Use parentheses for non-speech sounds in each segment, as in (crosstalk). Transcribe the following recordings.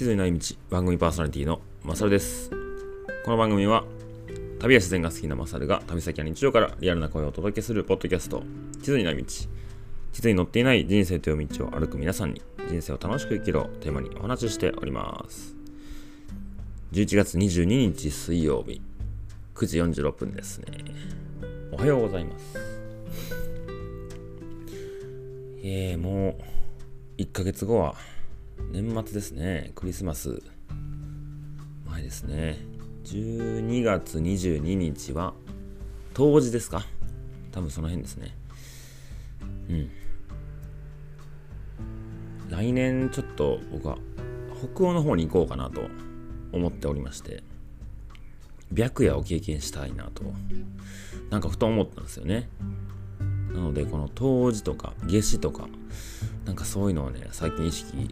地図にない道番組パーソナリティのマサルです。この番組は旅や自然が好きなマサルが旅先や日常からリアルな声をお届けするポッドキャスト地図にない道地図に載っていない人生という道を歩く皆さんに人生を楽しく生きろをテーマにお話ししております。11月22日水曜日9時46分ですね。おはようございます。えー、もう1ヶ月後は年末ですね。クリスマス前ですね。12月22日は冬至ですか？多分その辺ですね。うん。来年ちょっと僕は北欧の方に行こうかなと思っておりまして、白夜を経験したいなと、なんかふと思ったんですよね。なので、この冬至とか夏至とか、なんかそういうのをね、最近意識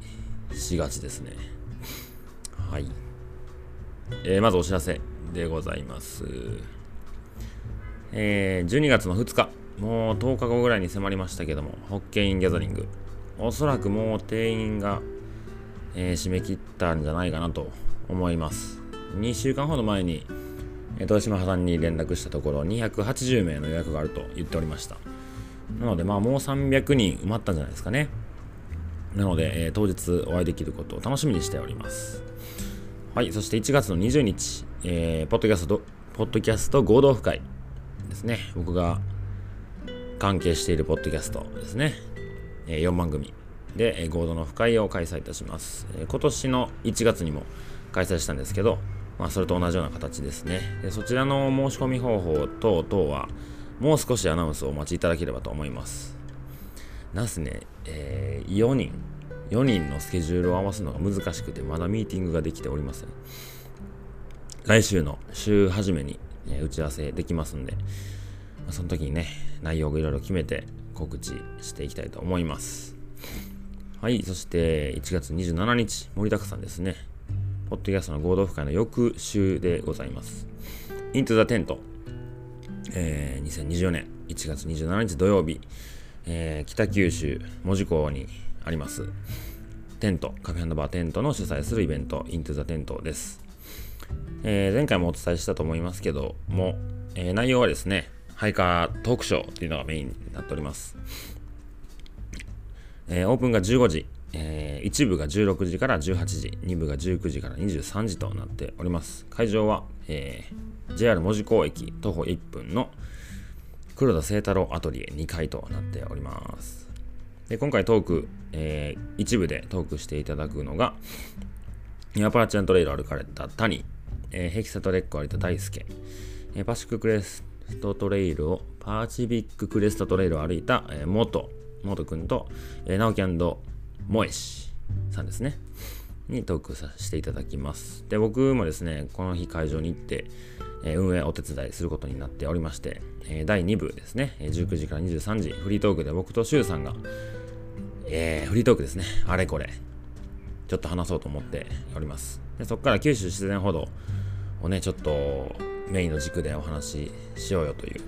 しがちですね。はい。えー、まずお知らせでございます。えー、12月の2日、もう10日後ぐらいに迫りましたけども、ホッケインギャザリング。おそらくもう定員が、えー、締め切ったんじゃないかなと思います。2週間ほど前に、豊島さんに連絡したところ、280名の予約があると言っておりました。なので、まあもう300人埋まったんじゃないですかね。なので、えー、当日お会いできることを楽しみにしております。はい、そして1月の20日、えー、ポッドキャスト、ポッドキャスト合同会ですね。僕が関係しているポッドキャストですね。えー、4番組で、えー、合同の不会を開催いたします、えー。今年の1月にも開催したんですけど、まあ、それと同じような形ですね。でそちらの申し込み方法等々は、もう少しアナウンスをお待ちいただければと思います。なんすね、えー、4人、4人のスケジュールを合わすのが難しくて、まだミーティングができておりません。来週の週初めに、えー、打ち合わせできますんで、まあ、その時にね、内容をいろいろ決めて告知していきたいと思います。はい、そして1月27日、盛りだくさんですね。ポッドキャストの合同会の翌週でございます。Into the Tent、えー、2024年1月27日土曜日、えー、北九州門司港にあります。テントカフェバーテントの主催するイベントイントゥザテントです、えー、前回もお伝えしたと思いますけども、えー、内容はですねハイカートークショーっていうのがメインになっております、えー、オープンが15時、えー、1部が16時から18時2部が19時から23時となっております。会場は、えー、JR 門司港駅徒歩1分の黒田征太郎アトリエ2階となっております。で今回トーク、えー、一部でトークしていただくのが、アパラチアントレイル歩かれた谷、えー、ヘキサトレックを歩いた大輔、えー、パシッククレストトレイルを、パーチビッククレストトレイルを歩いた、えー、元、元くんと、えー、直樹モエシさんですね。にトークさせていただきます。で、僕もですね、この日会場に行って、運営お手伝いすることになっておりまして、え第2部ですね、19時から23時、フリートークで僕とシュウさんが、えー、フリートークですね、あれこれ、ちょっと話そうと思っております。でそこから九州自然歩道をね、ちょっとメインの軸でお話ししようよという、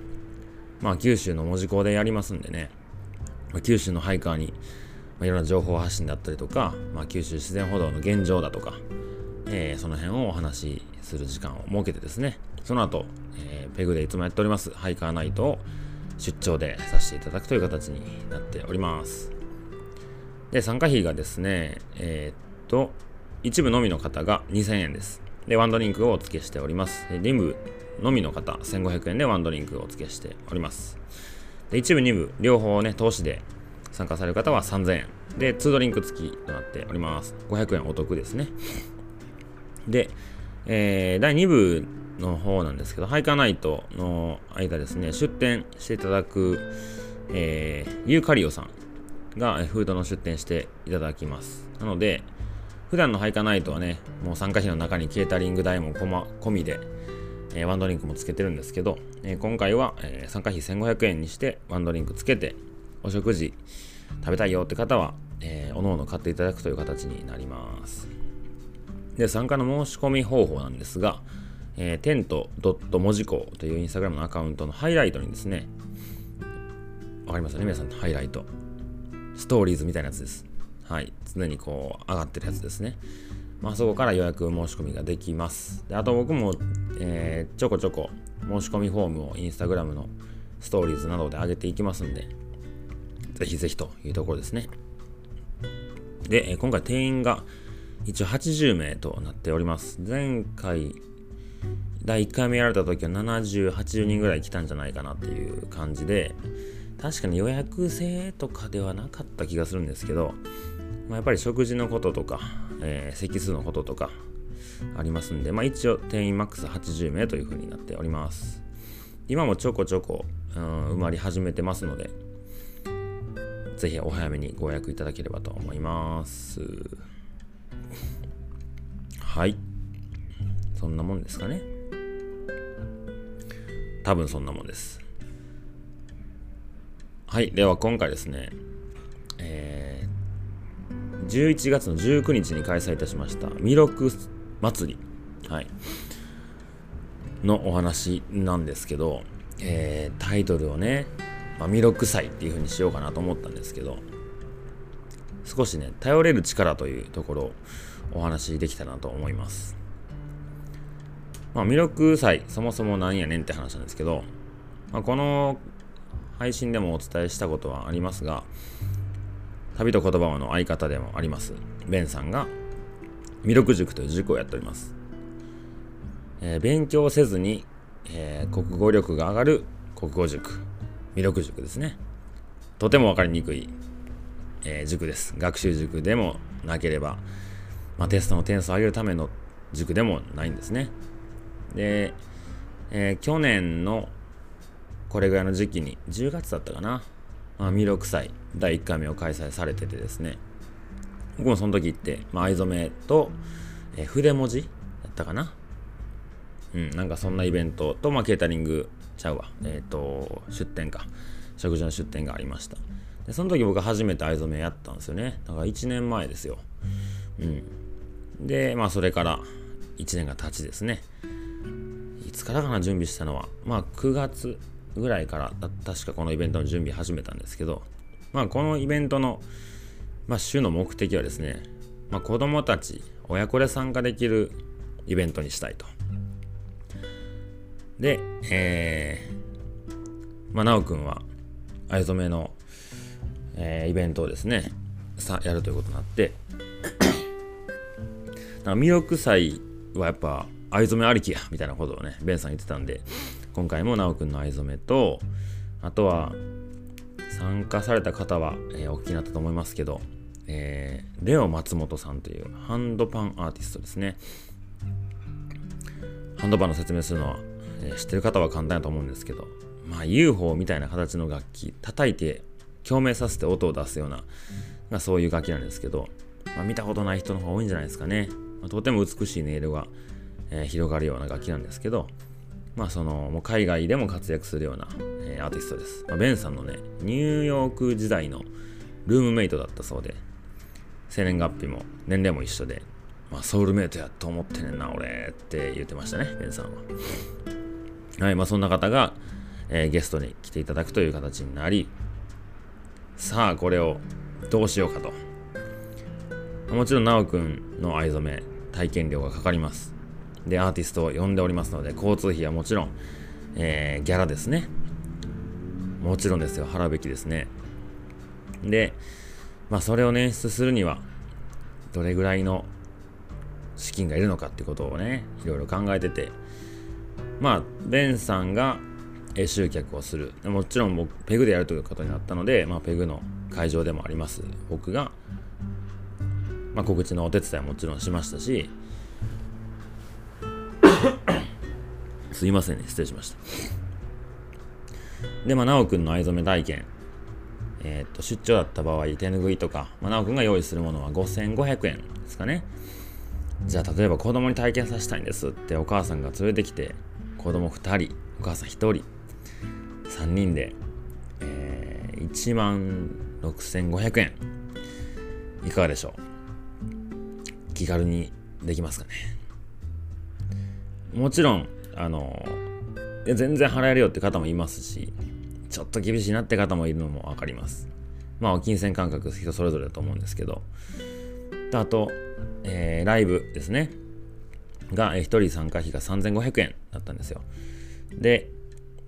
まあ九州の文字工でやりますんでね、九州のハイカーに、まあ、いろんな情報発信だったりとか、まあ、九州自然歩道の現状だとか、えー、その辺をお話しする時間を設けてですね、その後、えー、ペグでいつもやっておりますハイカーナイトを出張でさせていただくという形になっております。で、参加費がですね、えー、っと、一部のみの方が2000円です。で、ワンドリンクをお付けしております。でリムのみの方、1500円でワンドリンクをお付けしております。で、一部、二部、両方ね、投資で参加される方は3000円。で、2ドリンク付きとなっております。500円お得ですね。で、えー、第2部の方なんですけど、ハイカナイトの間ですね、出店していただく、えー、ユーカリオさんがフードの出店していただきます。なので、普段のハイカナイトはね、もう参加費の中にケータリング代も込みで、えー、ワンドリンクもつけてるんですけど、えー、今回は、えー、参加費1500円にしてワンドリンクつけて、お食事食べたいよって方は、えー、おのおの買っていただくという形になります。で、参加の申し込み方法なんですが、えー、テント文字工というインスタグラムのアカウントのハイライトにですね、わかりますよね？皆さん、ハイライト。ストーリーズみたいなやつです。はい。常にこう、上がってるやつですね。まあ、そこから予約申し込みができます。であと僕も、えー、ちょこちょこ申し込みフォームをインスタグラムのストーリーズなどで上げていきますんで、ぜひぜひというところですね。で、今回定員が一応80名となっております。前回、第1回目やられた時は70、80人ぐらい来たんじゃないかなっていう感じで、確かに予約制とかではなかった気がするんですけど、まあ、やっぱり食事のこととか、えー、席数のこととかありますんで、まあ、一応定員マックス80名というふうになっております。今もちょこちょこ、うん、埋まり始めてますので、ぜひお早めにご予約いただければと思います。はい。そんなもんですかね。多分そんなもんです。はい。では今回ですね、えー、11月の19日に開催いたしました弥勒祭り、はい、のお話なんですけど、えー、タイトルをね、まあ、弥勒祭っていう風にしようかなと思ったんですけど、少しね、頼れる力というところをお話できたなと思います。まあ、弥勒祭、そもそもなんやねんって話なんですけど、まあ、この配信でもお伝えしたことはありますが、旅と言葉の相方でもあります、ベンさんが、弥勒塾という塾をやっております。えー、勉強せずに、えー、国語力が上がる国語塾、弥勒塾ですね。とても分かりにくい、えー、塾です。学習塾でもなければ、まあ、テストの点数を上げるための塾でもないんですね。で、え去年のこれぐらいの時期に、10月だったかな、まあ、弥勒祭第1回目を開催されててですね、僕もその時行って、まあ、藍染めと、えー、筆文字だったかなうん、なんかそんなイベントと、まあ、ケータリングちゃうわ。えっ、ー、と、出店か。食事の出店がありました。で、その時僕初めて藍染めやったんですよね。だから1年前ですよ。うん。で、まあそれから1年が経ちですね。いつからかな準備したのは。まあ9月ぐらいから確かこのイベントの準備始めたんですけど、まあ、このイベントの、まあ、主の目的はですね、まあ、子供たち親子で参加できるイベントにしたいと。で、えー、まあ、直くんは藍染めの、えー、イベントをですねさやるということになってなんか魅力祭はやっぱ藍染めありきやみたいなことをねベンさん言ってたんで今回も奈くんの藍染めとあとは参加された方は、えー、お聞きになったと思いますけど、えー、レオ松本さんというハンドパンアーティストですね。ハンドパンの説明するのは、えー、知ってる方は簡単だと思うんですけどまあ UFO みたいな形の楽器叩いて共鳴させて音を出すような、まあ、そういう楽器なんですけど、まあ、見たことない人の方が多いんじゃないですかね、とても美しい音色が、えー、広がるような楽器なんですけどまあそのもう海外でも活躍するような、えー、アーティストです、まあ、ベンさんのねニューヨーク時代のルームメイトだったそうで生年月日も年齢も一緒で、まあ、ソウルメイトやと思ってねんな俺って言ってましたねベンさんは。はいまあそんな方が、えー、ゲストに来ていただくという形になりさあこれをどうしようかと。もちろん奈くんの藍染め体験料がかかります。でアーティストを呼んでおりますので交通費はもちろん、えー、ギャラですね。もちろんですよ。払うべきですね。でまあそれを捻出するにはどれぐらいの資金がいるのかってことをねいろいろ考えててまあベンさんが集客をする。もちろん僕ペグでやるということになったので、まあ、ペグの会場でもあります。僕が、まあ、告知のお手伝いはもちろんしましたし (coughs) すいませんね、失礼しました。で、まあ、なおくんの藍染め体験。えっ、と、出張だった場合、手拭いとか、まあ、なおくんが用意するものは5500円ですかね。じゃあ、例えば子供に体験させたいんですってお母さんが連れてきて、子供2人、お母さん1人、3人で、えー、1万6500円。いかがでしょう？気軽にできますかねもちろんあの全然払えるよって方もいますしちょっと厳しいなって方もいるのも分かりますまあ金銭感覚人それぞれだと思うんですけどあと、えー、ライブですね。が、えー、1人参加費が3500円だったんですよ。で、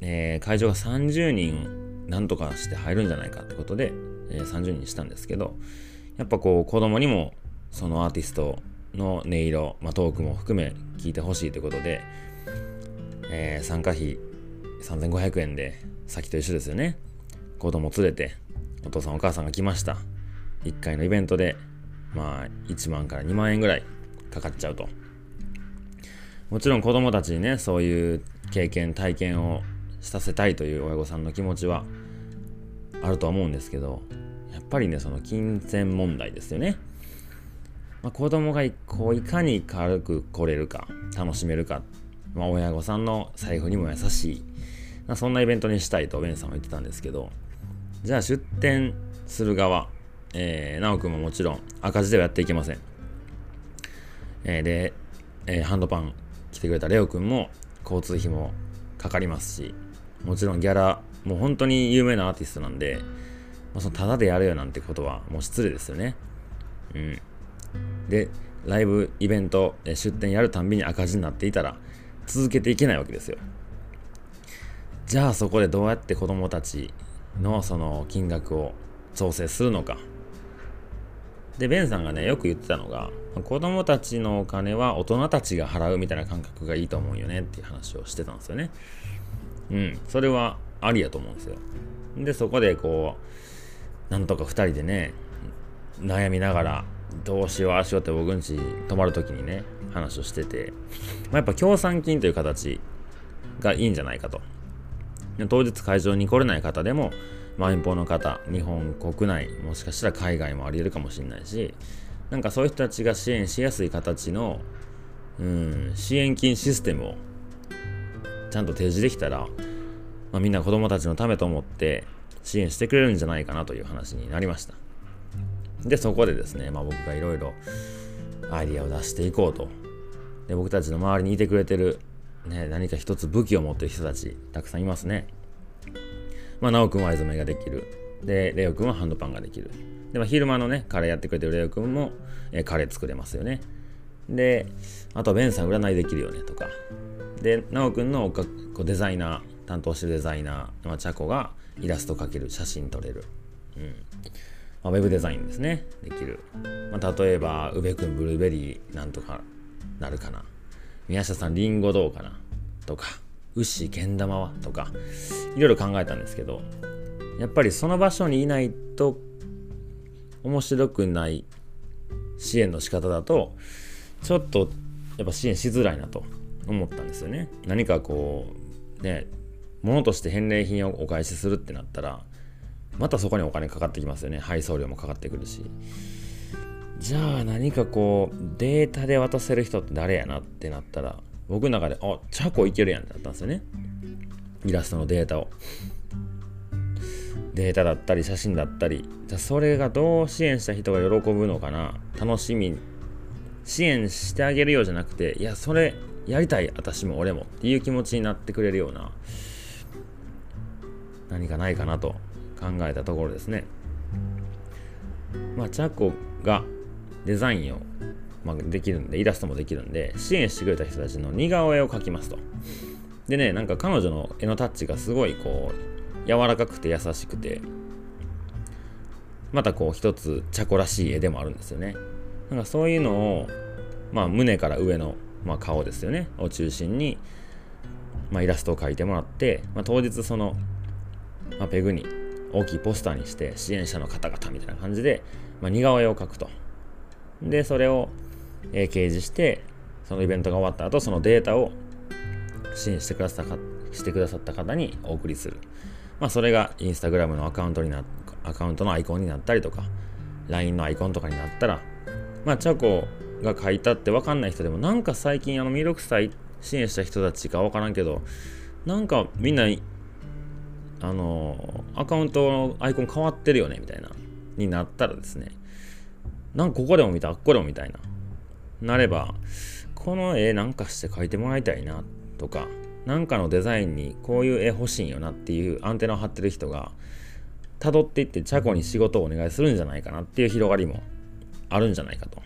えー、会場が30人なんとかして入るんじゃないかってことで、えー、30人にしたんですけど、やっぱこう子供にもそのアーティストの音色、まあ、トークも含め聞いてほしいということで、えー、参加費3500円で先と一緒ですよね。子供連れてお父さんお母さんが来ました。1回のイベントでまあ1万から2万円ぐらいかかっちゃうと。もちろん子供たちにねそういう経験体験をしさせたいという親御さんの気持ちはあるとは思うんですけどやっぱりねその金銭問題ですよね。まあ、子供がこういかに軽く来れるか楽しめるか、まあ、親御さんの財布にも優しい、まあ、そんなイベントにしたいとベンさんは言ってたんですけどじゃあ出店する側、えー、直くんももちろん赤字ではやっていけません、えー、で、えー、ハンドパン来てくれたレオくんも交通費もかかりますしもちろんギャラもう本当に有名なアーティストなんで、まあ、そのタダでやるよなんてことはもう失礼ですよね。うん。でライブイベント出店やるたんびに赤字になっていたら続けていけないわけですよ。じゃあそこでどうやって子供たちのその金額を調整するのか。でベンさんがねよく言ってたのが子供たちのお金は大人たちが払うみたいな感覚がいいと思うよねっていう話をしてたんですよね。うんそれはありやと思うんですよ。でそこでこうなんとか2人でね悩みながらどうしようああしようって僕んち泊まるときにね話をしてて、まあ、やっぱ協賛金という形がいいんじゃないかと当日会場に来れない方でも遠方の方日本国内もしかしたら海外もあり得るかもしれないしなんかそういう人たちが支援しやすい形のうん支援金システムをちゃんと提示できたら、まあ、みんな子供たちのためと思って支援してくれるんじゃないかなという話になりました。で、そこでですね、まあ、僕がいろいろアイディアを出していこうと。で、僕たちの周りにいてくれてる、ね、何か一つ武器を持ってる人たち、たくさんいますね。まあ、直くんは藍染めができる。で、レオくんはハンドパンができる。で、まあ、昼間のね、カレーやってくれてるレオくんも、えカレー作れますよね。で、あとは、ベンさん占いできるよねとか。で、直くんのこうデザイナー、担当してるデザイナー、まあ、チャコがイラスト描ける、写真撮れる。うん。まあ、ウェブデザインですね、できる。まあ、例えば、宇部君ブルーベリーなんとかなるかな。宮下さんリンゴどうかなとか、牛けん玉は？とか、いろいろ考えたんですけど、やっぱりその場所にいないと面白くない支援の仕方だと、ちょっとやっぱ支援しづらいなと思ったんですよね。何かこう、ね、物として返礼品をお返しするってなったら、またそこにお金かかってきますよね。配送料もかかってくるし。じゃあ何かこうデータで渡せる人って誰やなってなったら僕の中であチャコいけるやんってなったんですよね。イラストのデータを。データだったり写真だったり。じゃあそれがどう支援した人が喜ぶのかな。楽しみ。支援してあげるようじゃなくていやそれやりたい私も俺もっていう気持ちになってくれるような何かないかなと。考えたところですね。まあ、チャコがデザインを、まあ、できるんで、イラストもできるんで、支援してくれた人たちの似顔絵を描きますと。でね、なんか彼女の絵のタッチがすごいこう、柔らかくて優しくて、またこう一つチャコらしい絵でもあるんですよね。なんかそういうのを、まあ胸から上の、まあ、顔ですよね、を中心に、まあ、イラストを描いてもらって、まあ、当日その、まあ、ペグに大きいポスターにして支援者の方々みたいな感じで、まあ、似顔絵を描くと。で、それを、えー、掲示して、そのイベントが終わった後、そのデータを支援してくださったしてくださった方にお送りする。まあ、それがインスタグラムのアカウントになアカウントのアイコンになったりとか、LINE のアイコンとかになったら、まあ、チャコが書いたって分かんない人でも、なんか最近、あの、魅力祭支援した人たちか分からんけど、なんかみんなあのアカウントのアイコン変わってるよねみたいなになったらですねなんかここでも見たあっこでもみたいななればこの絵なんかして描いてもらいたいなとかなんかのデザインにこういう絵欲しいよなっていうアンテナを張ってる人が辿っていってチャコに仕事をお願いするんじゃないかなっていう広がりもあるんじゃないかと。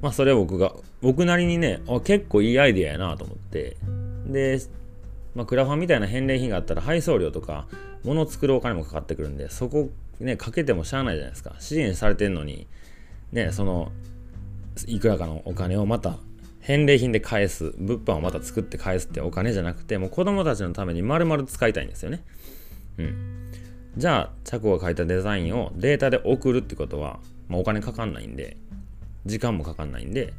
まあそれを僕が、僕なりにね、結構いいアイデアやなと思って、で、まあ、クラファンみたいな返礼品があったら配送料とか物を作るお金もかかってくるんでそこねかけてもしゃあないじゃないですか。支援されてんのにねそのいくらかのお金をまた返礼品で返す物販をまた作って返すってお金じゃなくてもう子供たちのために丸々使いたいんですよね。うん。じゃあ、チャが書いたデザインをデータで送るってことは、まあ、お金かかんないんで、時間もかかんないんで、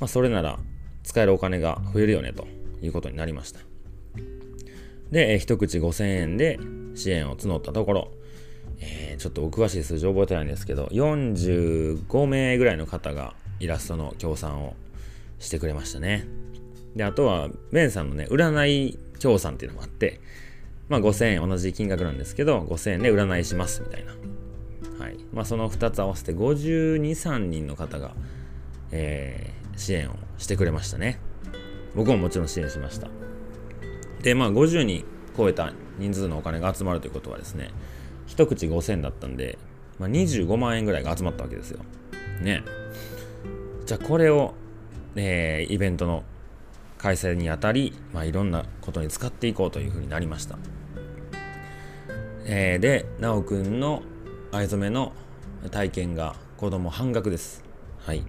まあ、それなら使えるお金が増えるよねということになりました。で、一口5000円で支援を募ったところ、えー、ちょっとお詳しい数字覚えてないんですけど、45名ぐらいの方がイラストの協賛をしてくれましたね。で、あとは、ベンさんのね、占い協賛っていうのもあって、まあ5000円同じ金額なんですけど、5000円で占いしますみたいな。はい。まあその2つ合わせて52、3人の方が、えー、支援をしてくれましたね。僕ももちろん支援しました。で、まあ50人超えた人数のお金が集まるということはですね、一口5000だったんで、まあ、25万円ぐらいが集まったわけですよ。ね。じゃあこれを、えー、イベントの開催にあたり、まあ、いろんなことに使っていこうというふうになりました。えー、で、なおくんの藍染めの体験が子供半額です。はい。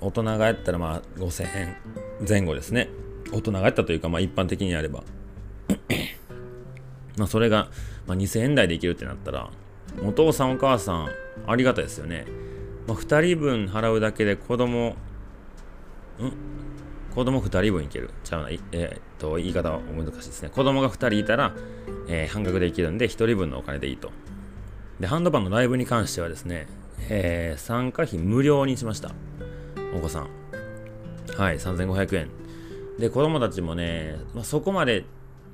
大人がやったらまあ5000円前後ですね。大人がやったというか、まあ一般的にやれば。(clears throat) まあそれが、まあ、2000円台でいけるってなったら、お父さんお母さんありがたいですよね。まあ、2人分払うだけで子供、ん？子供2人分いける。ちゃうな、えー、っと、言い方は難しいですね。子供が2人いたら、えー、半額でいけるんで、1人分のお金でいいと。で、ハンドパンのライブに関してはですね、えー、参加費無料にしました。お子さん。はい、3500円。で、子供たちもね、まあ、そこまで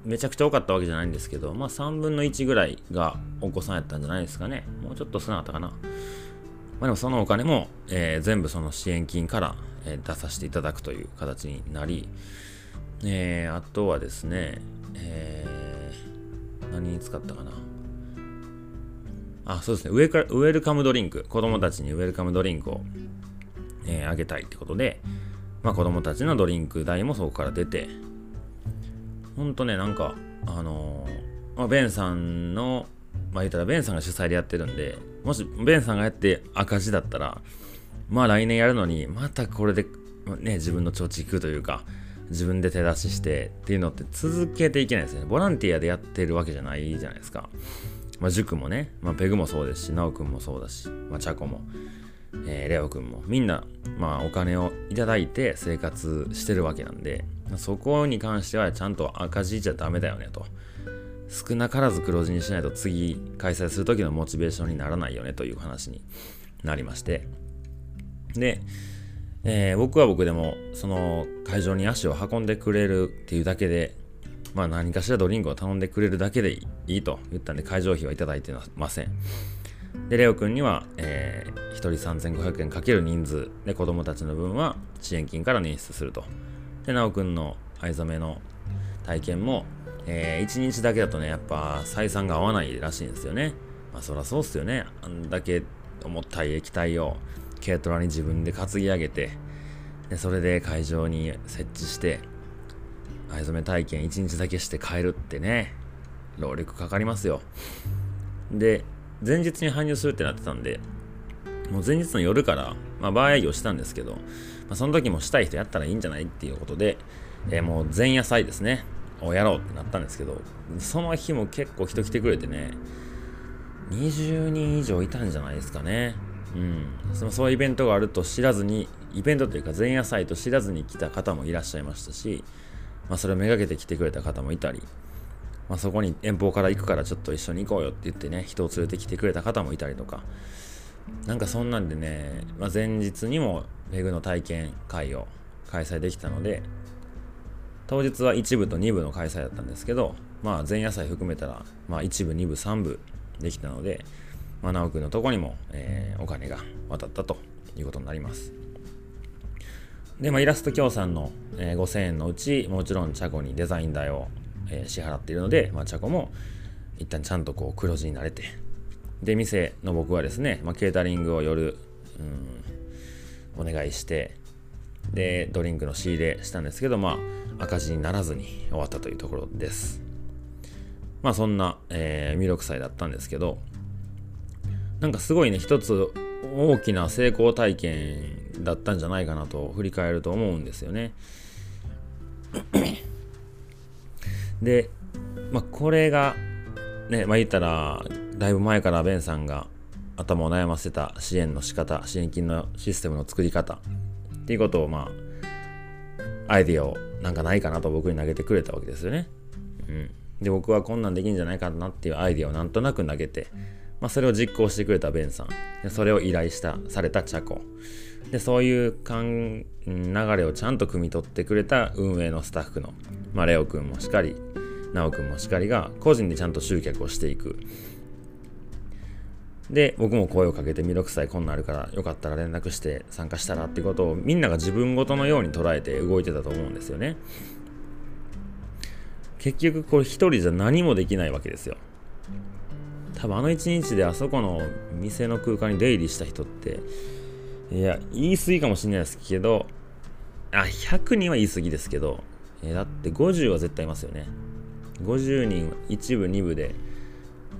めちゃくちゃ多かったわけじゃないんですけど、まあ3分の1ぐらいがお子さんやったんじゃないですかね。もうちょっと少なかったかな。まあでもそのお金も、えー、全部その支援金から、え出させていただくという形になり、えー、あとはですね、えー、何に使ったかな。あ、そうですね。ウェルウェルカムドリンク。子供たちにウェルカムドリンクを、えー、あげたいってことで、まあ子供たちのドリンク代もそこから出て、ほんとね、なんか、あのー、まあ、ベンさんの、まあ言ったらベンさんが主催でやってるんで、もしベンさんがやって赤字だったら、まあ来年やるのに、またこれで、ね、自分の貯蓄というか、自分で手出ししてっていうのって続けていけないですね。ボランティアでやってるわけじゃないじゃないですか。まあ、塾もね、まあ、ペグもそうですし、ナオくんもそうだし、まあ、チャコも、えー、レオくんも、みんな、まあ、お金をいただいて生活してるわけなんで、そこに関してはちゃんと赤字じゃダメだよねと。少なからず黒字にしないと次開催する時のモチベーションにならないよねという話になりまして、で、えー、僕は僕でもその会場に足を運んでくれるっていうだけで、まあ何かしらドリンクを頼んでくれるだけでいいと言ったんで会場費はいただいてません。で、レオ君には、えー、1人3500円かける人数で子供たちの分は支援金から捻出すると。で、なおくんの藍染めの体験も、えー、1日だけだとね、やっぱ採算が合わないらしいんですよね。まあそらそうっすよね。あんだけ重たい液体を軽トラに自分で担ぎ上げてでそれで会場に設置して藍染め体験1日だけして帰るってね労力かかりますよで前日に搬入するってなってたんでもう前日の夜から、まあ、バー営業したんですけど、まあ、その時もしたい人やったらいいんじゃないっていうことで、えー、もう前夜祭ですね。をやろうってなったんですけどその日も結構人来てくれてね20人以上いたんじゃないですかね。うん、そのそういうイベントがあると知らずにイベントというか前夜祭と知らずに来た方もいらっしゃいましたし、まあ、それをめがけて来てくれた方もいたり、まあ、そこに遠方から行くからちょっと一緒に行こうよって言ってね人を連れてきてくれた方もいたりとかなんかそんなんでね、まあ、前日にもペグの体験会を開催できたので当日は1部と2部の開催だったんですけど、まあ、前夜祭含めたら、まあ、1部2部3部できたので、まあ、直くんのとこにも、えー、お金が渡ったということになります。で、まあ、イラスト協賛の、えー、5000円のうち、もちろんチャコにデザイン代を、え、支払っているので、まあ、チャコも一旦ちゃんとこう黒字になれて、で、店の僕はですね、まあ、ケータリングを夜、うん、お願いしてでドリンクの仕入れしたんですけどまあ赤字にならずに終わったというところです。まあそんな、えー、弥勒祭だったんですけどなんかすごいね一つ大きな成功体験だったんじゃないかなと振り返ると思うんですよね。で、まあ、これがねまあ言ったらだいぶ前からベンさんが頭を悩ませた支援の仕方支援金のシステムの作り方っていうことをまあアイディアをなんかないかなと僕に投げてくれたわけですよね。うん、で僕はこんなんできんじゃないかなっていうアイディアをなんとなく投げて、まあ、それを実行してくれたベンさん。でそれを依頼したされたチャコ。でそういうかん流れをちゃんと汲み取ってくれた運営のスタッフの、まあ、レオ君もしっかり直君もしかりが個人でちゃんと集客をしていく。で僕も声をかけて弥勒祭こんなんあるからよかったら連絡して参加したらってことをみんなが自分ごとのように捉えて動いてたと思うんですよね。結局これ一人じゃ何もできないわけですよ。多分あの一日であそこの店の空間に出入りした人っていや言い過ぎかもしれないですけどあ100人は言い過ぎですけどえだって50は絶対いますよね。50人1部2部で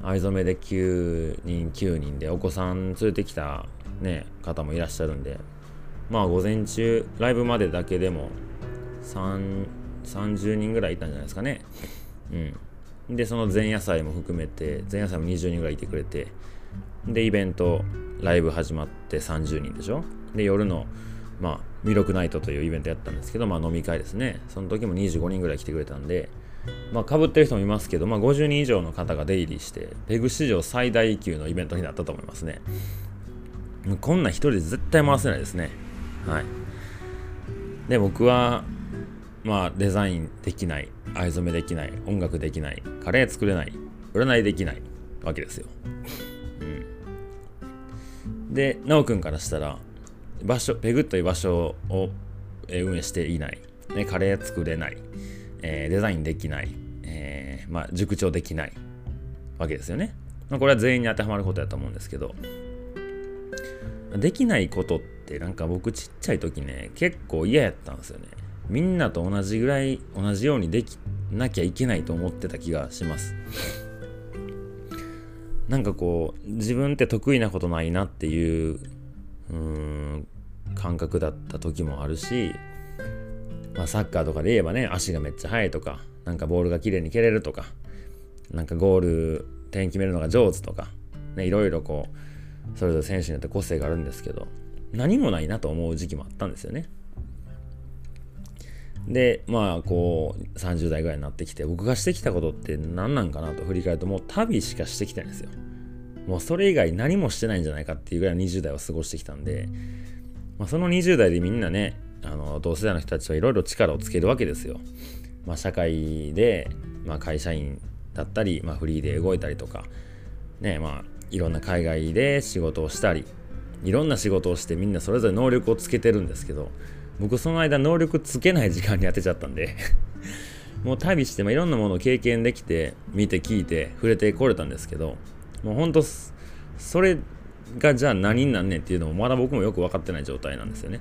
藍染めで9人9人でお子さん連れてきた、ね、方もいらっしゃるんでまあ午前中ライブまでだけでも30人ぐらいいたんじゃないですかね。うん。でその前夜祭も含めて前夜祭も20人ぐらいいてくれてでイベントライブ始まって30人でしょ。で夜のまあ魅力ナイトというイベントやったんですけどまあ飲み会ですね。その時も25人ぐらい来てくれたんでまあ、かぶってる人もいますけど、まあ、50人以上の方が出入りして、ペグ史上最大級のイベントになったと思いますね。こんな一人で絶対回せないですね。はい。で、僕は、まあ、デザインできない、藍染めできない、音楽できない、カレー作れない、占いできないわけですよ。うん。で、なおくんからしたら、場所、ペグという場所を運営していない、ね、カレー作れない、えー、デザインできない、えー、まあ、塾長できないわけですよね。まあ、これは全員に当てはまることやと思うんですけど、できないことってなんか僕ちっちゃい時ね、結構嫌やったんですよね。みんなと同じぐらい、同じようにできなきゃいけないと思ってた気がします。なんかこう、自分って得意なことないなっていう、うーん、感覚だった時もあるし、まあ、サッカーとかで言えばね、足がめっちゃ速いとか、なんかボールが綺麗に蹴れるとか、なんかゴール、点決めるのが上手とか、ね、いろいろこう、それぞれ選手によって個性があるんですけど、何もないなと思う時期もあったんですよね。で、まあ、こう、30代ぐらいになってきて、僕がしてきたことって何なんかなと振り返ると、もう旅しかしてきてないんですよ。もうそれ以外何もしてないんじゃないかっていうぐらい20代を過ごしてきたんで、まあ、その20代でみんなね、あの同世代の人たちはいろいろ力をつけるわけですよ。まあ、社会で、まあ、会社員だったり、まあ、フリーで動いたりとか、ねまあ、いろんな海外で仕事をしたり。いろんな仕事をしてみんなそれぞれ能力をつけてるんですけど。僕その間能力つけない時間に当てちゃったんで。(laughs) もう旅して、まあ、いろんなものを経験できて見て聞いて触れてこれたんですけど。もうほんとそれがじゃあ何になんねんっていうのもまだ僕もよく分かってない状態なんですよね。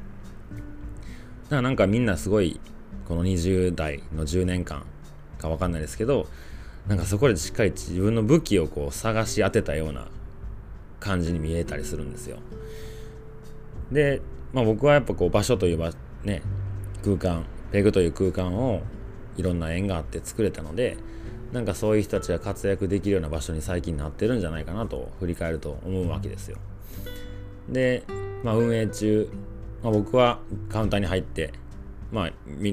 だからなんかみんなすごいこの20代の10年間か分かんないですけどなんかそこでしっかり自分の武器をこう探し当てたような感じに見えたりするんですよ。で、まあ、僕はやっぱこう場所という場ね空間ペグという空間をいろんな縁があって作れたのでなんかそういう人たちが活躍できるような場所に最近なってるんじゃないかなと振り返ると思うわけですよ。で、まあ、運営中まあ、僕はカウンターに入って、まあ、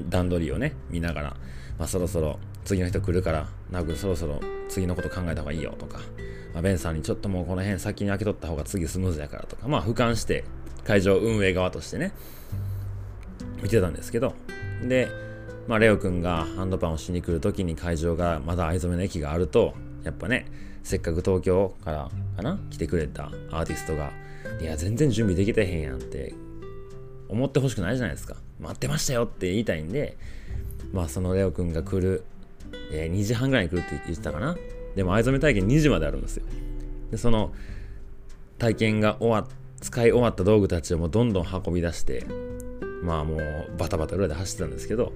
段取りをね、見ながら、まあ、そろそろ次の人来るから、なくそろそろ次のこと考えた方がいいよとか、まあ、ベンさんにちょっともうこの辺先に開けとった方が次スムーズやからとか、まあ、俯瞰して会場運営側としてね、見てたんですけど、で、まあ、レオ君がハンドパンをしに来る時に会場がまだ藍染めの駅があると、やっぱね、せっかく東京からかな来てくれたアーティストが、いや、全然準備できてへんやんって思ってほしくないじゃないですか。待ってましたよって言いたいんで、まあそのレオくんが来る、えー、2時半ぐらいに来るって言ってたかな。でも藍染め体験2時まであるんですよ。で、その体験が終わっ使い終わった道具たちをもうどんどん運び出してまあもうバタバタ裏で走ってたんですけど、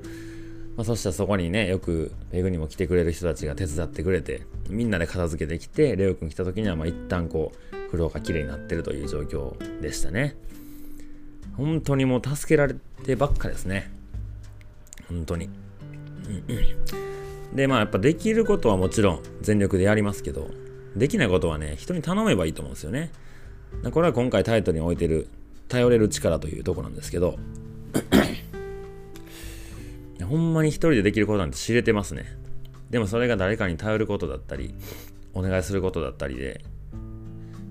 まあ、そしたらそこにねよくペグにも来てくれる人たちが手伝ってくれてみんなで片付けてきてレオ君来た時にはまあ一旦こう風呂がきれいになってるという状況でしたね本当にもう助けられてばっかですね。本当に、でまあやっぱできることはもちろん全力でやりますけどできないことはね人に頼めばいいと思うんですよね。これは今回タイトルに置いてる頼れる力というとこなんですけど。ほんまに一人でできることなんて知れてますね。でもそれが誰かに頼ることだったり、お願いすることだったりで、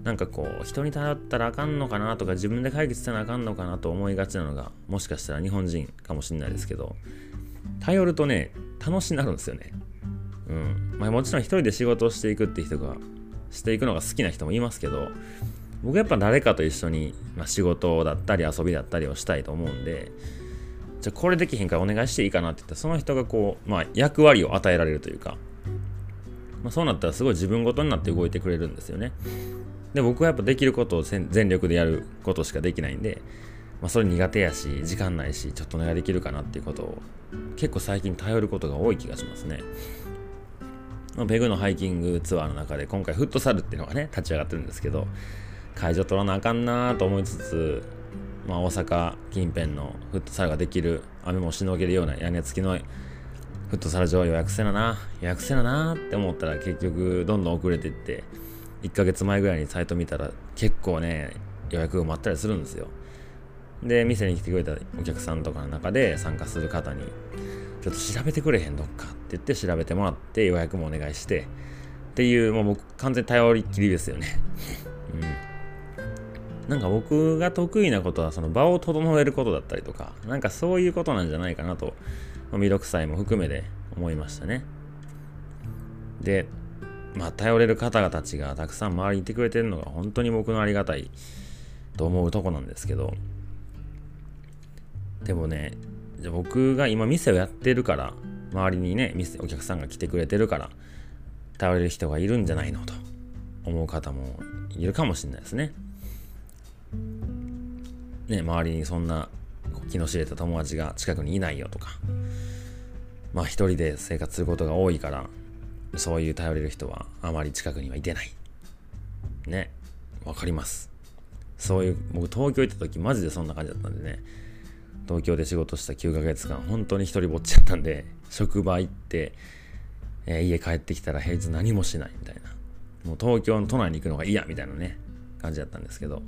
なんかこう、人に頼ったらあかんのかなとか、自分で解決せなあかんのかなと思いがちなのが、もしかしたら日本人かもしれないですけど、頼るとね、楽しになるんですよね。うん。まあもちろん一人で仕事をしていくって人が、していくのが好きな人もいますけど、僕やっぱ誰かと一緒に、まあ、仕事だったり遊びだったりをしたいと思うんでじゃあこれできへんからお願いしていいかなって言ったらその人がこう、まあ、役割を与えられるというか、まあ、そうなったらすごい自分ごとになって動いてくれるんですよねで僕はやっぱできることを全力でやることしかできないんで、まあ、それ苦手やし時間ないしちょっとお願いできるかなっていうことを結構最近頼ることが多い気がしますね。まあ、ペグのハイキングツアーの中で今回フットサルっていうのがね立ち上がってるんですけど会場取らなあかんなと思いつつ、まあ、大阪近辺のフットサルができる雨もしのげるような屋根付きのフットサル場予約せなな予約せななって思ったら結局どんどん遅れていって1ヶ月前ぐらいにサイト見たら結構ね予約が待ったりするんですよ。で店に来てくれたお客さんとかの中で参加する方にちょっと調べてくれへんどっかって言って調べてもらって予約もお願いしてっていうもう僕完全頼りっきりですよね。(laughs) うん。なんか僕が得意なことはその場を整えることだったりとか、なんかそういうことなんじゃないかなと、魅力さえも含めて思いましたね。で、まあ頼れる方々たちがたくさん周りにいてくれてるのが本当に僕のありがたいと思うとこなんですけど、でもね、じゃ僕が今店をやってるから、周りにね、店お客さんが来てくれてるから、頼れる人がいるんじゃないのと思う方もいるかもしれないですね。ね、周りにそんな気の知れた友達が近くにいないよとか、まあ一人で生活することが多いから、そういう頼れる人はあまり近くにはいてない。ね、わかります。そういう、僕東京行った時マジでそんな感じだったんでね、東京で仕事した9ヶ月間、本当に一人ぼっちやったんで、職場行って、えー、家帰ってきたら平日何もしないみたいな。もう東京の都内に行くのが嫌みたいなね、感じだったんですけど、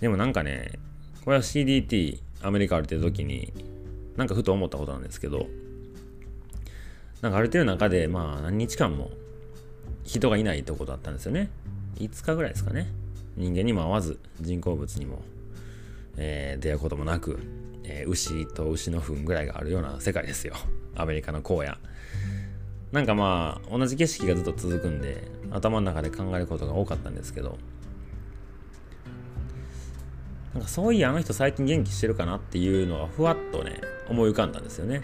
でもなんかね、これは CDT アメリカ歩いてる時に、なんかふと思ったことなんですけど、なんか歩いてる中で、まあ何日間も人がいないとこだったんですよね。5日ぐらいですかね。人間にも会わず、人工物にも、えー、出会うこともなく、えー、牛と牛の糞ぐらいがあるような世界ですよ。アメリカの荒野。なんかまあ、同じ景色がずっと続くんで、頭の中で考えることが多かったんですけど、なんかそういやあの人最近元気してるかなっていうのがふわっとね思い浮かんだんですよね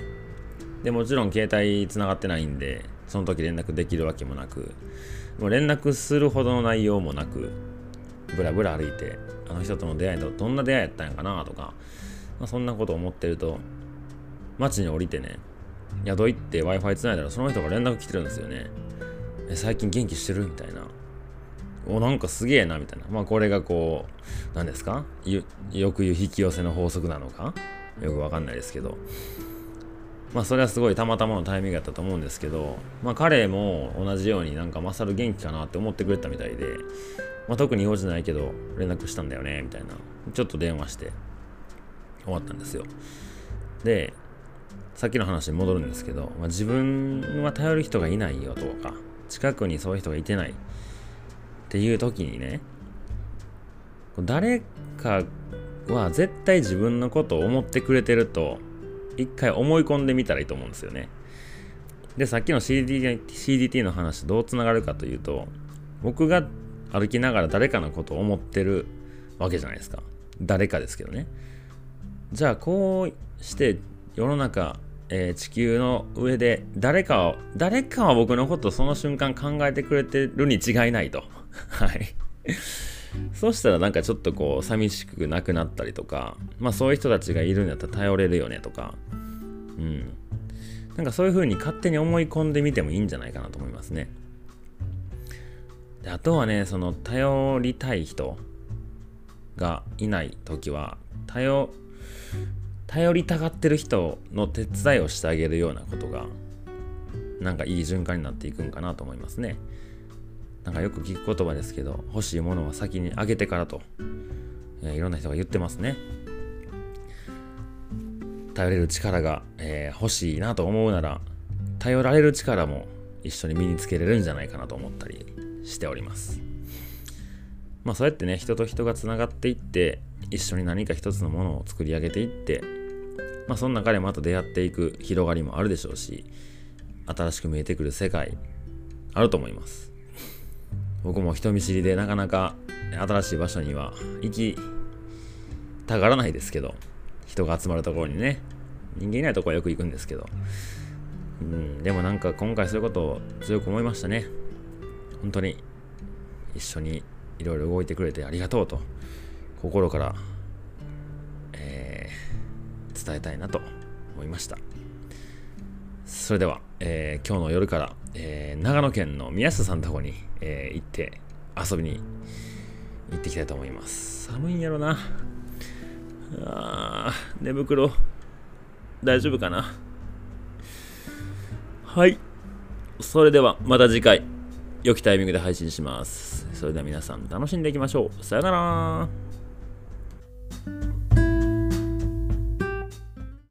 でもちろん携帯つながってないんでその時連絡できるわけもなくもう連絡するほどの内容もなくブラブラ歩いてあの人との出会いとどんな出会いやったんやかなとか、まあ、そんなこと思ってると街に降りてね宿行って Wi-Fi つないだらその人が連絡来てるんですよね。え最近元気してるみたいな。おなんかすげえなみたいな。まあこれがこう何ですか？よく言う引き寄せの法則なのか？よくわかんないですけど。まあそれはすごいたまたまのタイミングだったと思うんですけどまあ彼も同じようになんかマサル元気かなって思ってくれたみたいでまあ特に用事ないけど連絡したんだよねみたいな。ちょっと電話して終わったんですよ。でさっきの話に戻るんですけど、まあ、自分は頼る人がいないよとか近くにそういう人がいてないっていう時にね誰かは絶対自分のことを思ってくれてると一回思い込んでみたらいいと思うんですよね。でさっきの CDT, CDT の話どうつながるかというと僕が歩きながら誰かのことを思ってるわけじゃないですか。誰かですけどね。じゃあこうして世の中、えー、地球の上で誰かを誰かは僕のことをその瞬間考えてくれてるに違いないと。(laughs) はい。そうしたらなんかちょっとこう寂しくなくなったりとかまあそういう人たちがいるんだったら頼れるよねとかうんなんかそういう風に勝手に思い込んでみてもいいんじゃないかなと思いますねであとはねその頼りたい人がいない時は頼頼りたがってる人の手伝いをしてあげるようなことがなんかいい循環になっていくんかなと思いますね。なんかよく聞く言葉ですけど欲しいものは先にあげてからと、えー、いろんな人が言ってますね。頼れる力が、えー、欲しいなと思うなら頼られる力も一緒に身につけれるんじゃないかなと思ったりしております。まあそうやってね人と人がつながっていって一緒に何か一つのものを作り上げていってまあその中でまた出会っていく広がりもあるでしょうし新しく見えてくる世界あると思います僕も人見知りでなかなか新しい場所には行きたがらないですけど人が集まるところにね人間いないとこはよく行くんですけど。うんでもなんか今回そういうことを強く思いましたね。本当に一緒にいろいろ動いてくれてありがとうと心から、えー、伝えたいなと思いました。それでは、えー、今日の夜から、えー、長野県の宮下さんのとこに、えー、行って遊びに行ってきたいと思います。寒いんやろな。あ寝袋、大丈夫かな。はい。それではまた次回、良きタイミングで配信します。それでは皆さん楽しんでいきましょう。さよなら